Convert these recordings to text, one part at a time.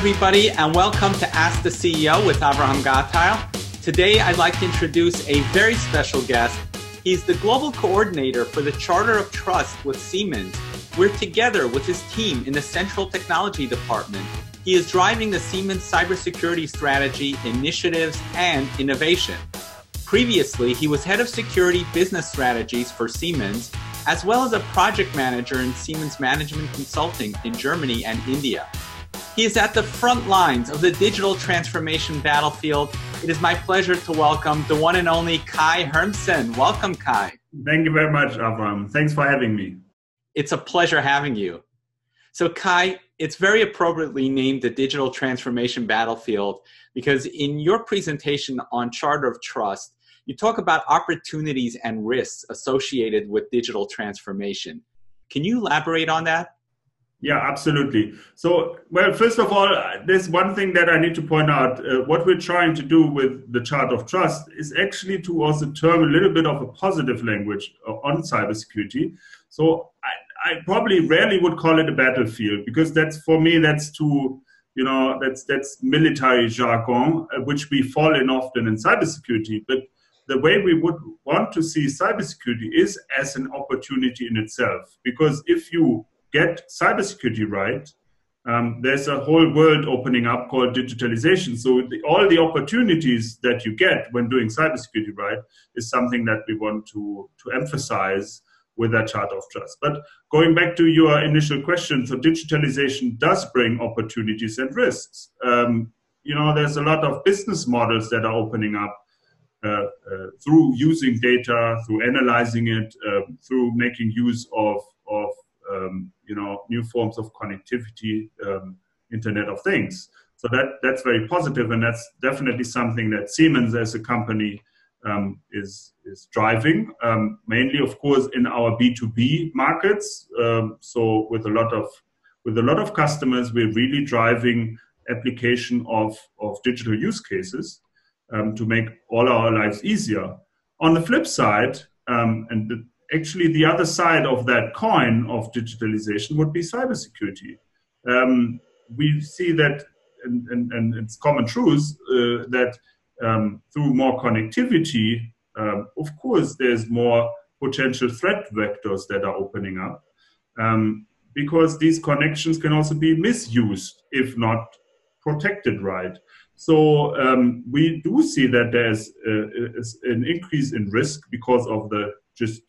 everybody, and welcome to Ask the CEO with Avraham Gatail. Today, I'd like to introduce a very special guest. He's the global coordinator for the Charter of Trust with Siemens. We're together with his team in the Central Technology Department. He is driving the Siemens cybersecurity strategy, initiatives, and innovation. Previously, he was head of security business strategies for Siemens, as well as a project manager in Siemens Management Consulting in Germany and India. He is at the front lines of the digital transformation battlefield. It is my pleasure to welcome the one and only Kai Hermsen. Welcome, Kai. Thank you very much, Avram. Thanks for having me. It's a pleasure having you. So, Kai, it's very appropriately named the digital transformation battlefield because in your presentation on Charter of Trust, you talk about opportunities and risks associated with digital transformation. Can you elaborate on that? Yeah, absolutely. So, well, first of all, there's one thing that I need to point out. Uh, what we're trying to do with the chart of trust is actually to also term a little bit of a positive language uh, on cybersecurity. So, I, I probably rarely would call it a battlefield because that's for me that's too, you know, that's that's military jargon, uh, which we fall in often in cybersecurity. But the way we would want to see cybersecurity is as an opportunity in itself, because if you get cybersecurity right, um, there's a whole world opening up called digitalization. So the, all the opportunities that you get when doing cybersecurity right is something that we want to to emphasize with that chart of trust. But going back to your initial question, so digitalization does bring opportunities and risks. Um, you know, there's a lot of business models that are opening up uh, uh, through using data, through analyzing it, uh, through making use of of um, you know new forms of connectivity, um, Internet of Things. So that that's very positive, and that's definitely something that Siemens as a company um, is is driving. Um, mainly, of course, in our B two B markets. Um, so with a lot of with a lot of customers, we're really driving application of of digital use cases um, to make all our lives easier. On the flip side, and the, actually the other side of that coin of digitalization would be cybersecurity. Um, we see that, and, and, and it's common truth, uh, that um, through more connectivity, um, of course, there's more potential threat vectors that are opening up. Um, because these connections can also be misused if not protected right. So um, we do see that there's uh, an increase in risk because of the just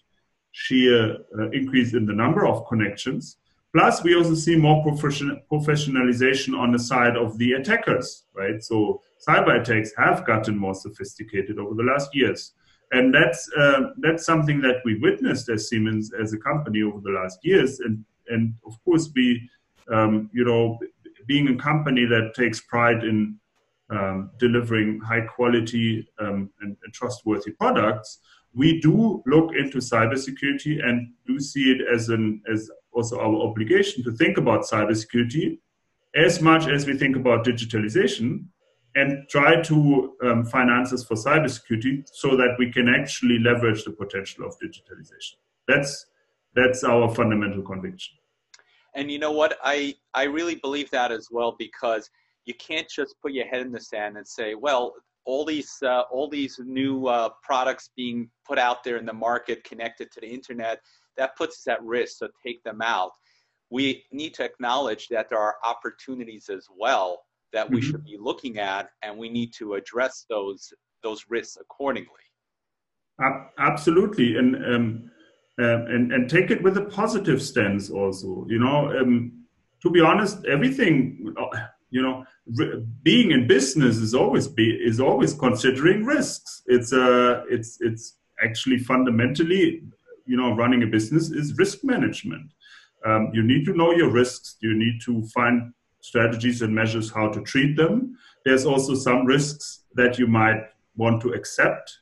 sheer uh, increase in the number of connections. Plus, we also see more profession- professionalization on the side of the attackers, right? So cyber attacks have gotten more sophisticated over the last years. And that's, uh, that's something that we witnessed as Siemens as a company over the last years. And, and of course, we, um, you know, being a company that takes pride in um, delivering high quality um, and, and, trustworthy products, we do look into cybersecurity and do see it as an as also our obligation to think about cybersecurity as much as we think about digitalization and try to um, finance us for cybersecurity so that we can actually leverage the potential of digitalization. That's that's our fundamental conviction. And you know what? I I really believe that as well because you can't just put your head in the sand and say, well, all these uh, all these new uh, products being put out there in the market connected to the internet that puts us at risk so take them out we need to acknowledge that there are opportunities as well that we mm-hmm. should be looking at and we need to address those those risks accordingly absolutely and um, uh, and and take it with a positive stance also you know um, to be honest everything you know being in business is always be is always considering risks. It's uh it's it's actually fundamentally you know running a business is risk management. Um, you need to know your risks. You need to find strategies and measures how to treat them. There's also some risks that you might want to accept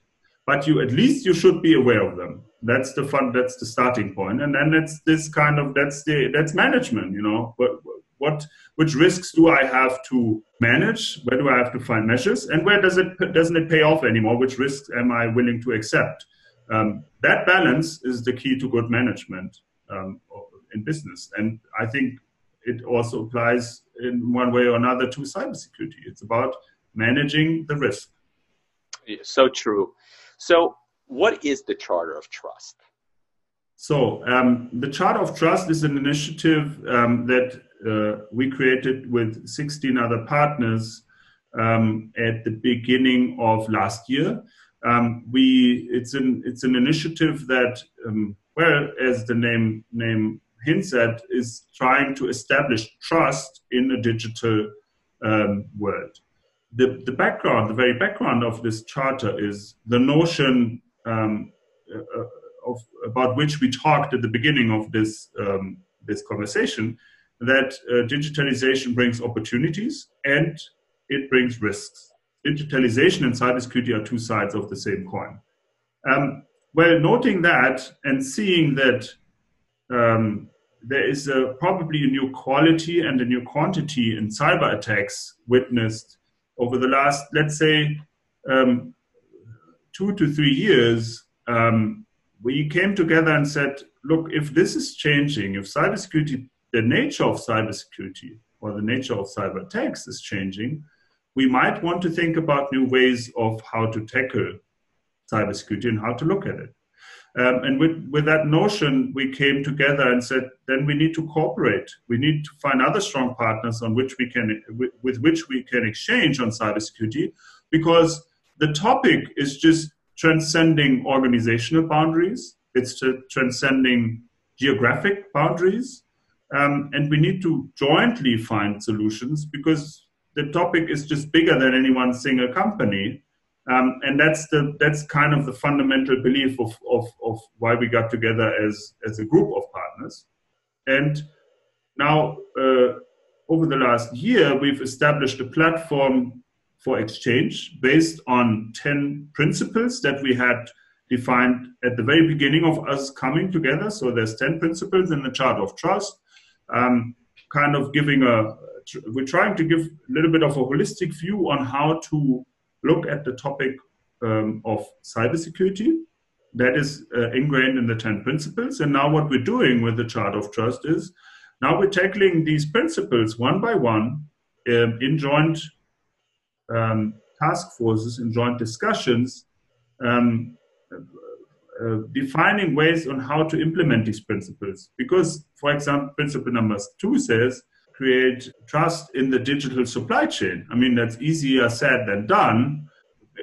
but you at least you should be aware of them. That's the fun that's the starting point. And then that's this kind of that's the that's management you know but what which risks do I have to manage? Where do I have to find measures? And where does it doesn't it pay off anymore? Which risks am I willing to accept? Um, that balance is the key to good management um, in business, and I think it also applies in one way or another to cybersecurity. It's about managing the risk. So true. So, what is the Charter of Trust? So, um, the Charter of Trust is an initiative um, that uh, we created with 16 other partners um, at the beginning of last year. Um, we it's an it's an initiative that um, well as the name name hints at is trying to establish trust in a digital um, world. The the background the very background of this charter is the notion um, uh, of about which we talked at the beginning of this um, this conversation that uh, digitalization brings opportunities and it brings risks. Digitalization and cybersecurity are two sides of the same coin. Um, well, noting that and seeing that um, there is a, probably a new quality and a new quantity in cyber attacks witnessed over the last, let's say, um, two to three years, um, we came together and said, look, if this is changing, if cybersecurity, the nature of cybersecurity or the nature of cyber attacks is changing, we might want to think about new ways of how to tackle cybersecurity and how to look at it. Um, and with, with that notion, we came together and said, then we need to cooperate. We need to find other strong partners on which we can, with, with which we can exchange on cybersecurity, because the topic is just transcending organizational boundaries. It's transcending geographic boundaries. Um, and we need to jointly find solutions because the topic is just bigger than any one single company. Um, and that's the that's kind of the fundamental belief of, of, of why we got together as as a group of partners. And now, uh, over the last year, we've established a platform for exchange based on 10 principles that we had defined at the very beginning of us coming together. So there's 10 principles in the chart of trust, um, kind of giving a, we're trying to give a little bit of a holistic view on how to look at the topic um, of cybersecurity that is uh, ingrained in the 10 principles. And now what we're doing with the chart of trust is now we're tackling these principles one by one um, in joint um, task forces, in joint discussions, um, uh, defining ways on how to implement these principles. Because, for example, principle number two says create trust in the digital supply chain. I mean, that's easier said than done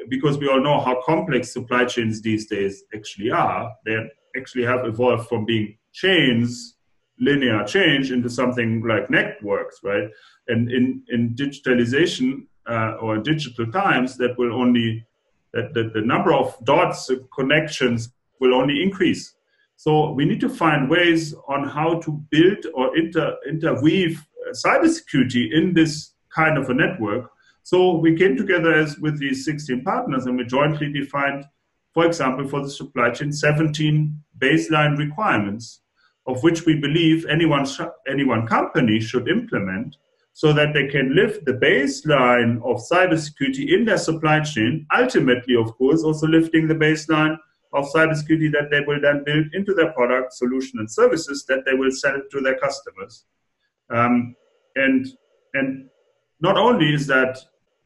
because we all know how complex supply chains these days actually are. They actually have evolved from being chains, linear change, into something like networks, right? And in, in digitalization uh, or digital times, that will only that, that the number of dots connections will only increase. So we need to find ways on how to build or inter, interweave uh, cybersecurity in this kind of a network. So we came together as with these 16 partners and we jointly defined, for example, for the supply chain, 17 baseline requirements of which we believe anyone, any one company should implement so that they can lift the baseline of cybersecurity in their supply chain, ultimately, of course, also lifting the baseline of cybersecurity that they will then build into their product, solution, and services that they will sell to their customers. Um, and and not only is that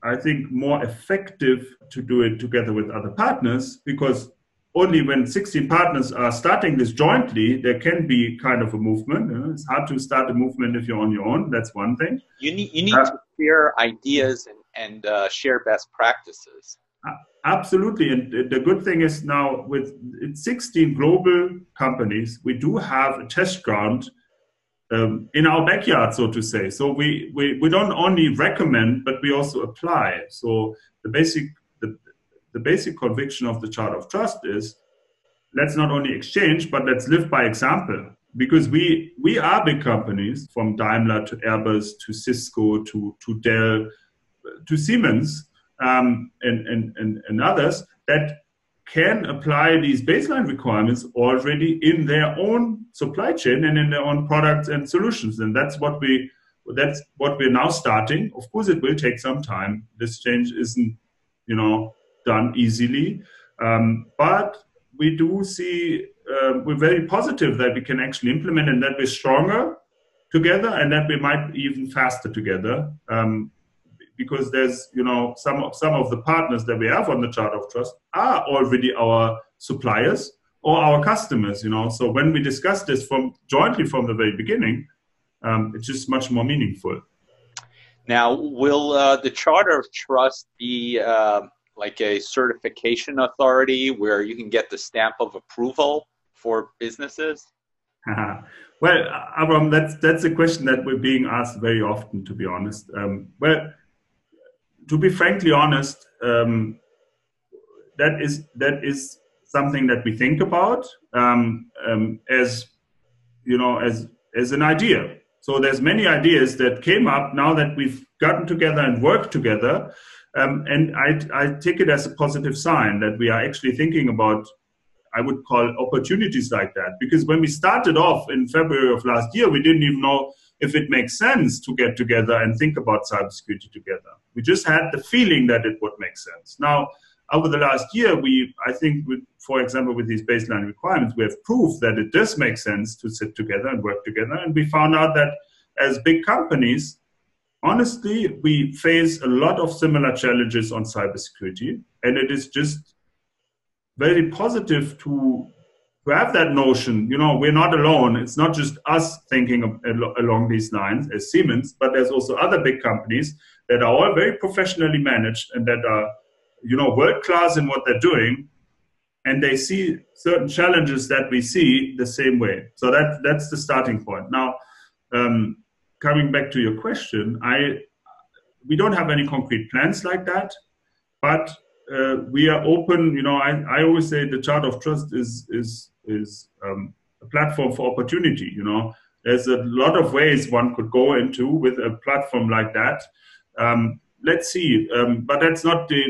I think more effective to do it together with other partners because only when 16 partners are starting this jointly, there can be kind of a movement. You know? It's hard to start a movement if you're on your own. That's one thing. You need, you need uh, to share ideas and, and uh, share best practices. Absolutely. And the good thing is now with 16 global companies, we do have a test ground um, in our backyard, so to say. So we, we, we don't only recommend, but we also apply. So the basic the, the basic conviction of the chart of trust is let's not only exchange, but let's live by example. Because we we are big companies from Daimler to Airbus to Cisco to to Dell to Siemens um, and, and, and, and others that can apply these baseline requirements already in their own supply chain and in their own products and solutions. And that's what we that's what we're now starting. Of course, it will take some time. This change isn't, you know, done easily, um, but we do see uh, we're very positive that we can actually implement and that we're stronger together and that we might even faster together. Um, because there's, you know, some of, some of the partners that we have on the chart of trust are already our suppliers or our customers, you know. So when we discuss this from jointly from the very beginning, um, it's just much more meaningful. Now, will uh, the Charter of Trust be uh, like a certification authority where you can get the stamp of approval for businesses? well, Abram, that's that's a question that we're being asked very often, to be honest. Um, well, to be frankly honest, um, that is that is something that we think about um, um, as you know as as an idea. So there's many ideas that came up now that we've gotten together and worked together, um, and I, I take it as a positive sign that we are actually thinking about. I would call opportunities like that because when we started off in February of last year, we didn't even know if it makes sense to get together and think about cybersecurity together. We just had the feeling that it would make sense. Now, over the last year, we, I think, for example, with these baseline requirements, we have proof that it does make sense to sit together and work together. And we found out that as big companies, honestly, we face a lot of similar challenges on cybersecurity. And it is just very positive to, to have that notion. You know, we're not alone. It's not just us thinking of, along these lines as Siemens, but there's also other big companies that are all very professionally managed and that are you know, world class in what they're doing, and they see certain challenges that we see the same way. So that that's the starting point. Now, um, coming back to your question, I we don't have any concrete plans like that, but uh, we are open. You know, I, I always say the chart of trust is is is um, a platform for opportunity. You know, there's a lot of ways one could go into with a platform like that. Um, let's see. Um, but that's not the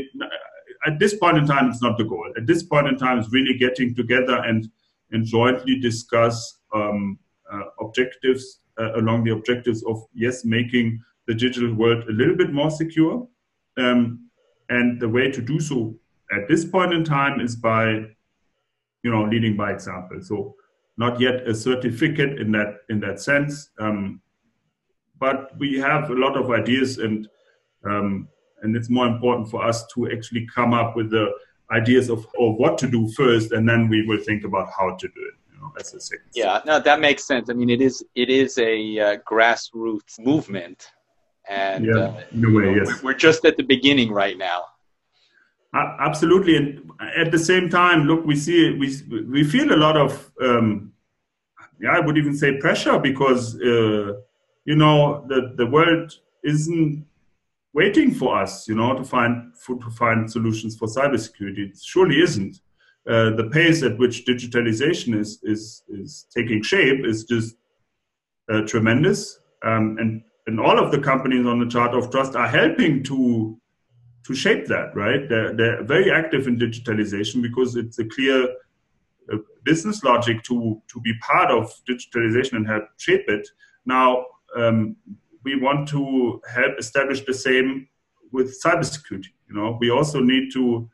at this point in time. It's not the goal. At this point in time, it's really getting together and and jointly discuss um, uh, objectives uh, along the objectives of yes, making the digital world a little bit more secure. Um, and the way to do so at this point in time is by, you know, leading by example. So not yet a certificate in that in that sense, um, but we have a lot of ideas and um, and it's more important for us to actually come up with the ideas of, of what to do first, and then we will think about how to do it. You know, as a second. Yeah, no, that makes sense. I mean, it is it is a uh, grassroots movement, and yeah, uh, a way, yes. We're just at the beginning right now. Uh, absolutely, and at the same time, look, we see we we feel a lot of um, yeah, I would even say pressure because uh, you know the the world isn't waiting for us, you know, to find for, to find solutions for cybersecurity. It surely isn't. Uh, the pace at which digitalization is is is taking shape is just uh, tremendous, um, and and all of the companies on the chart of trust are helping to to shape that. Right, they're they're very active in digitalization because it's a clear uh, business logic to to be part of digitalization and help shape it. Now, um, we want to help establish the same with cybersecurity. You know, we also need to.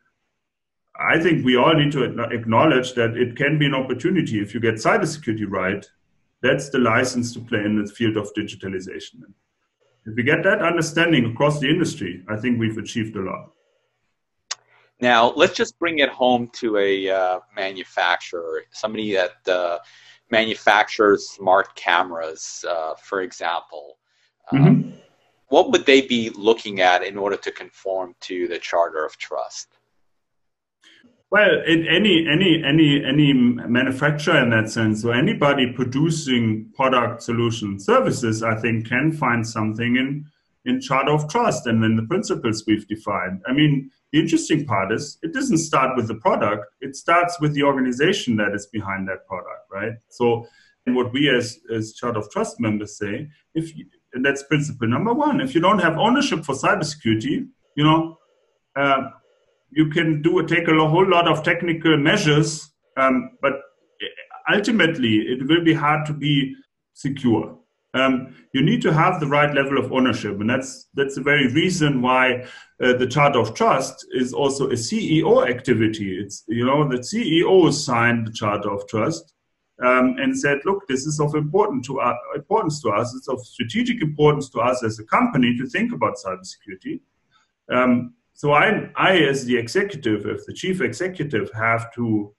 I think we all need to acknowledge that it can be an opportunity if you get cybersecurity right. That's the license to play in the field of digitalization. If we get that understanding across the industry, I think we've achieved a lot. Now, let's just bring it home to a uh, manufacturer, somebody that uh, manufactures smart cameras, uh, for example. Um, mm-hmm. what would they be looking at in order to conform to the Charter of Trust? Well, any any any any manufacturer in that sense, or anybody producing product, solution, services, I think can find something in in Charter of Trust and in the principles we've defined. I mean, the interesting part is it doesn't start with the product; it starts with the organization that is behind that product, right? So, and what we as as Charter of Trust members say, if you, and that's principle number one. If you don't have ownership for cybersecurity, you know, uh, you can do take a whole lot of technical measures, um, but ultimately it will be hard to be secure. Um, you need to have the right level of ownership, and that's that's the very reason why uh, the Charter of Trust is also a CEO activity. It's you know the CEO signed the Charter of Trust, um, and said, look, this is of important to uh, importance to us. It's of strategic importance to us as a company to think about cybersecurity. Um, so I, I, as the executive, if the chief executive, have to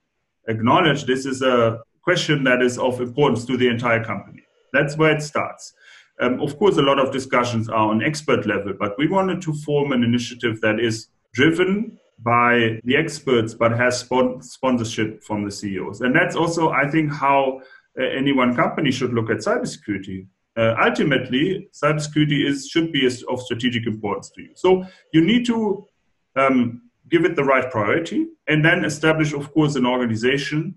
acknowledge this is a question that is of importance to the entire company. That's where it starts. Um, of course, a lot of discussions are on expert level, but we wanted to form an initiative that is driven by the experts but has sponsorship from the CEOs. And that's also, I think, how uh, any one company should look at cybersecurity. Uh, ultimately, cybersecurity is should be of strategic importance to you. So you need to um, give it the right priority, and then establish, of course, an organization,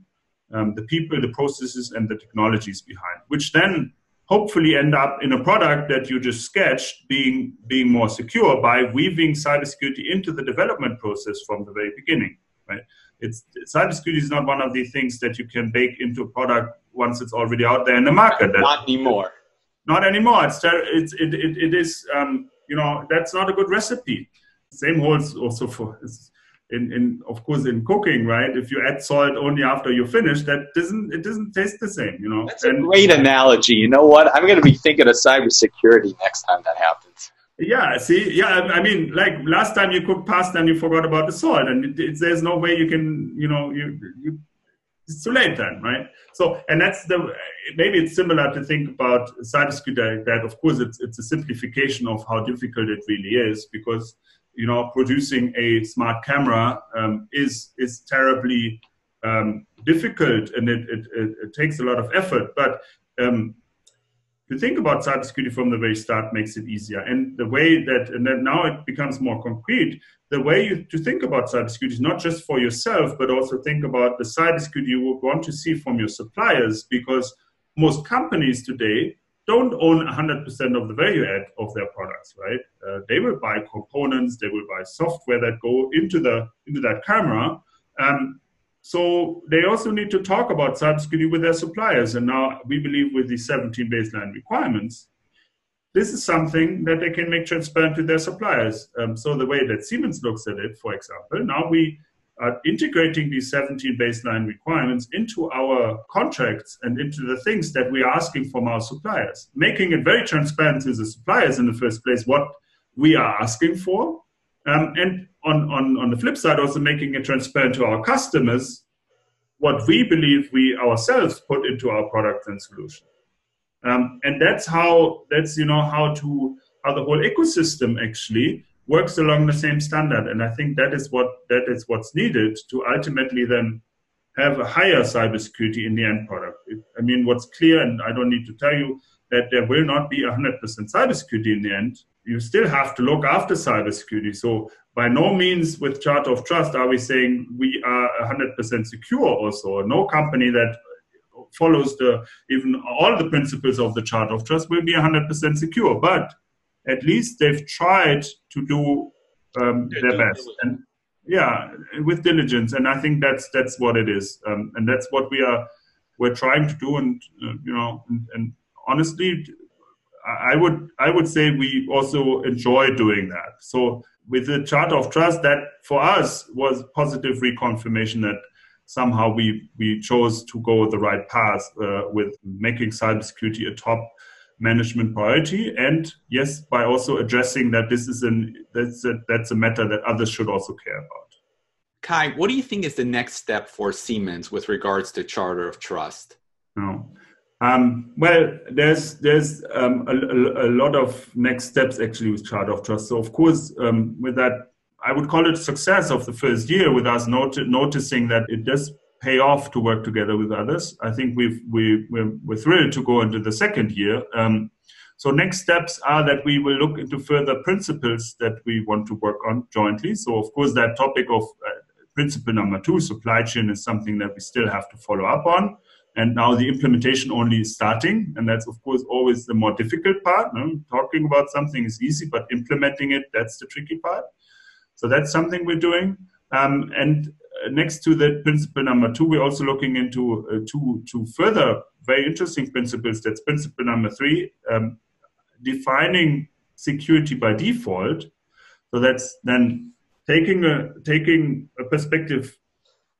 um, the people, the processes, and the technologies behind, which then hopefully end up in a product that you just sketched being being more secure by weaving cybersecurity into the development process from the very beginning right? It's cybersecurity is not one of the things that you can bake into a product once it's already out there in the market. Not anymore not anymore. It's, it's it, it, it is um, you know that's not a good recipe. Same holds also for in, in of course in cooking right? If you add salt only after you finish that doesn't it doesn't taste the same you know? That's and, a great analogy. You know what? I'm going to be thinking of cybersecurity next time that happens. Yeah see yeah i mean like last time you cooked pasta and you forgot about the salt and it, there's no way you can you know you, you it's too late then right so and that's the maybe it's similar to think about cybersecurity that of course it's it's a simplification of how difficult it really is because you know, producing a smart camera um, is is terribly um, difficult and it, it, it, takes a lot of effort. But um, to think about cybersecurity from the very start makes it easier. And the way that, and now it becomes more concrete, the way you, to think about cybersecurity is not just for yourself, but also think about the cybersecurity you would want to see from your suppliers because most companies today don't own 100% of the value add of their products, right? Uh, they will buy components, they will buy software that go into the into that camera. Um, so they also need to talk about cybersecurity with their suppliers. And now we believe with the 17 baseline requirements, this is something that they can make transparent to their suppliers. Um, so the way that Siemens looks at it, for example, now we are integrating these 17 baseline requirements into our contracts and into the things that we are asking from our suppliers, making it very transparent to the suppliers in the first place what we are asking for. Um, and on, on, on the flip side, also making it transparent to our customers what we believe we ourselves put into our products and solutions. Um, and that's how that's you know how to how the whole ecosystem actually works along the same standard. And I think that is what that is what's needed to ultimately then have a higher cybersecurity in the end product. I mean, what's clear, and I don't need to tell you that there will not be 100% cybersecurity in the end. You still have to look after cybersecurity. So, by no means, with Charter of Trust, are we saying we are 100% secure. Also, no company that follows the even all the principles of the Charter of Trust will be 100% secure. But at least they've tried to do um, their best and yeah with diligence and i think that's that's what it is um, and that's what we are we're trying to do and uh, you know and, and, honestly i would i would say we also enjoy doing that. So with the charter of trust that for us was positive reconfirmation that somehow we we chose to go the right path uh, with making cybersecurity a top management priority. And yes by also addressing that this is an that's a, that's a matter that others should also care about. Kai what do you think is the next step for siemens with regards to charter of trust? No um, well there's there's um, a, a, a, lot of next steps actually with charter of trust so of course um, with that i would call it success of the first year with us not- noticing that it does pay off to work together with others. I think we've, we, we're, we're thrilled to go into the second year. Um, so next steps are that we will look into further principles that we want to work on jointly. So of course that topic of uh, principle number two, supply chain, is something that we still have to follow up on. And now the implementation only is starting, and that's of course always the more difficult part. No? Talking about something is easy, but implementing it that's the tricky part. So that's something we're doing. Um, and next to that principle number two, we're also looking into uh, two, two further very interesting principles. That's principle number three, um, defining security by default. So that's then taking a taking a perspective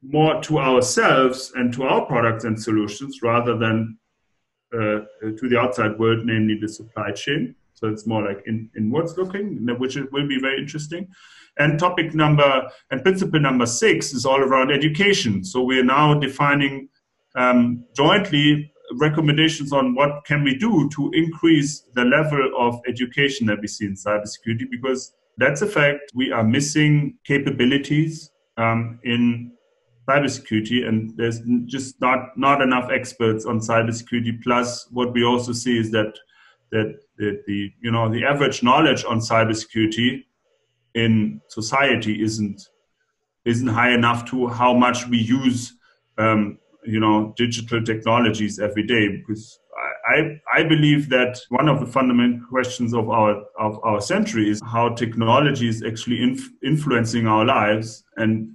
more to ourselves and to our products and solutions rather than uh, to the outside world, namely the supply chain. So it's more like in, inwards looking, which will be very interesting. And topic number and principle number six is all around education. So we are now defining um, jointly recommendations on what can we do to increase the level of education that we see in cybersecurity because that's a fact. We are missing capabilities um, in cybersecurity, and there's just not not enough experts on cybersecurity. Plus, what we also see is that that the, you know the average knowledge on cybersecurity in society isn't isn't high enough to how much we use um, you know digital technologies every day because I, I believe that one of the fundamental questions of our of our century is how technology is actually inf- influencing our lives and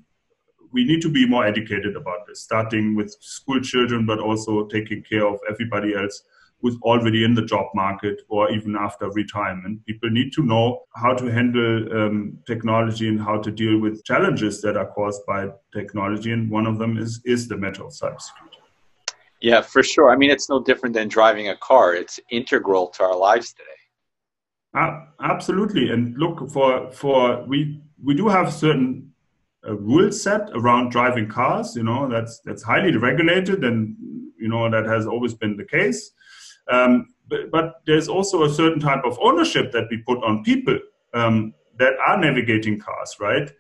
we need to be more educated about this starting with school children but also taking care of everybody else who's already in the job market or even after retirement. People need to know how to handle um, technology and how to deal with challenges that are caused by technology. And one of them is, is the matter of cybersecurity. Yeah, for sure. I mean, it's no different than driving a car. It's integral to our lives today. Uh, absolutely. And look, for for we we do have certain uh, rule set around driving cars. You know, that's that's highly regulated, and you know that has always been the case. Um, but, but, there's also a certain type of ownership that we put on people um, that are navigating cars, right?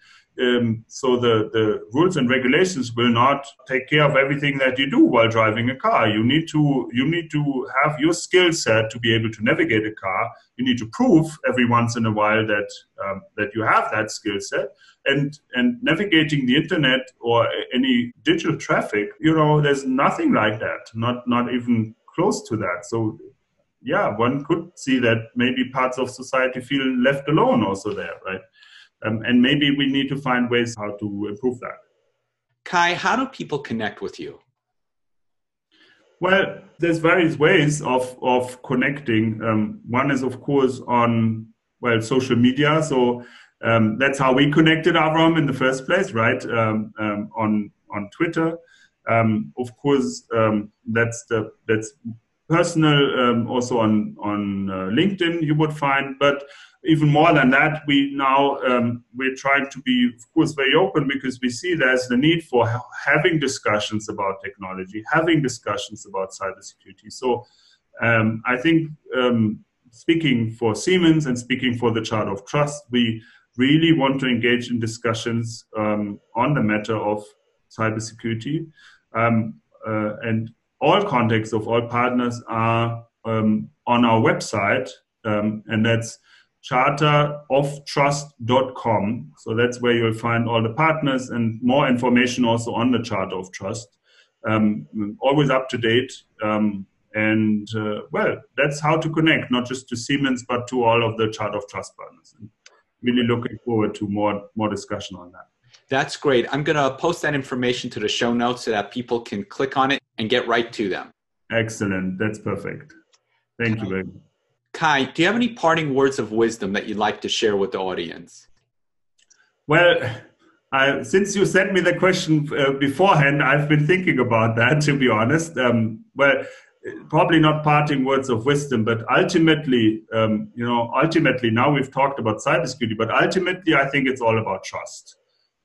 Um, so the, the rules and regulations will not take care of everything that you do while driving a car. You need to you need to have your skill set to be able to navigate a car. You need to prove every once in a while that um, that you have that skill set. And and navigating the internet or any digital traffic, you know, there's nothing like that. Not not even close to that. So, yeah, one could see that maybe parts of society feel left alone also there, right? Um, and maybe we need to find ways how to improve that. Kai, how do people connect with you? Well, there's various ways of of connecting. Um, one is, of course, on well social media. So um, that's how we connected Avram in the first place, right? Um, um on on Twitter. Um, of course, um, that's the that's personal. Um, also on on uh, LinkedIn, you would find. But even more than that, we now um, we're trying to be, of course, very open because we see there's the need for having discussions about technology, having discussions about cybersecurity. So um, I think um, speaking for Siemens and speaking for the Charter of Trust, we really want to engage in discussions um, on the matter of cybersecurity. Um, uh, and all contacts of all partners are um, on our website, um, and that's charteroftrust.com. So that's where you'll find all the partners and more information also on the Charter of Trust. Um, always up to date. Um, and uh, well, that's how to connect, not just to Siemens, but to all of the Charter of Trust partners. And really looking forward to more, more discussion on that. That's great. I'm going to post that information to the show notes so that people can click on it and get right to them. Excellent. That's perfect. Thank you very much. Kai, do you have any parting words of wisdom that you'd like to share with the audience? Well, I, since you sent me the question uh, beforehand, I've been thinking about that, to be honest. Um, well, probably not parting words of wisdom, but ultimately, um, you know, ultimately, now we've talked about cybersecurity, but ultimately, I think it's all about trust.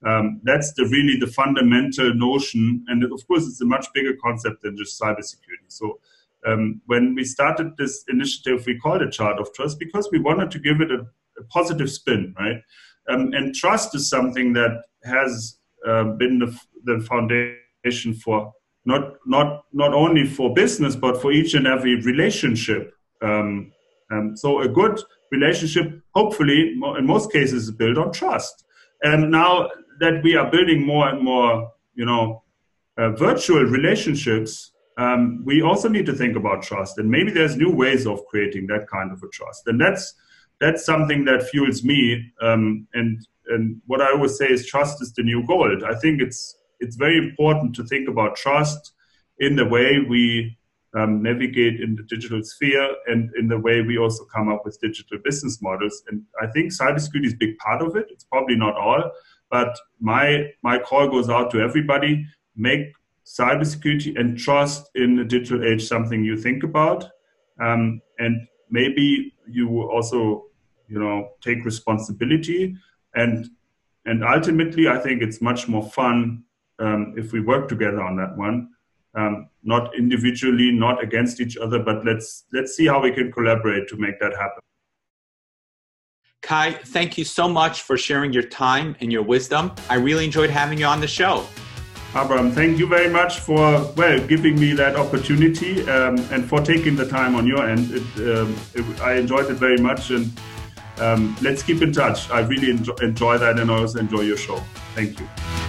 Um, that's the really the fundamental notion, and of course, it's a much bigger concept than just cybersecurity. So, um, when we started this initiative, we called it Chart of Trust because we wanted to give it a, a positive spin, right? Um, and trust is something that has uh, been the, the foundation for not not not only for business but for each and every relationship. Um, um, so, a good relationship, hopefully, in most cases, is built on trust. And now that we are building more and more, you know, uh, virtual relationships, um, we also need to think about trust. And maybe there's new ways of creating that kind of a trust. And that's that's something that fuels me. Um, and and what I always say is trust is the new gold. I think it's it's very important to think about trust in the way we um, navigate in the digital sphere and in the way we also come up with digital business models. And I think cybersecurity is a big part of it. It's probably not all, But my my call goes out to everybody: make cybersecurity and trust in the digital age something you think about, um, and maybe you also you know take responsibility. And and ultimately i think it's much more fun um, if we work together on that one. Um, not individually not against each other but let's let's see how we can collaborate to make that happen. Kai thank you so much for sharing your time and your wisdom. I really enjoyed having you on the show Abraham, thank you very much for well giving me that opportunity um, and for taking the time on your end. It, um, it, I enjoyed it very much, and um, let's keep in touch. I really enjoy, enjoy that, and I also enjoy your show. Thank you.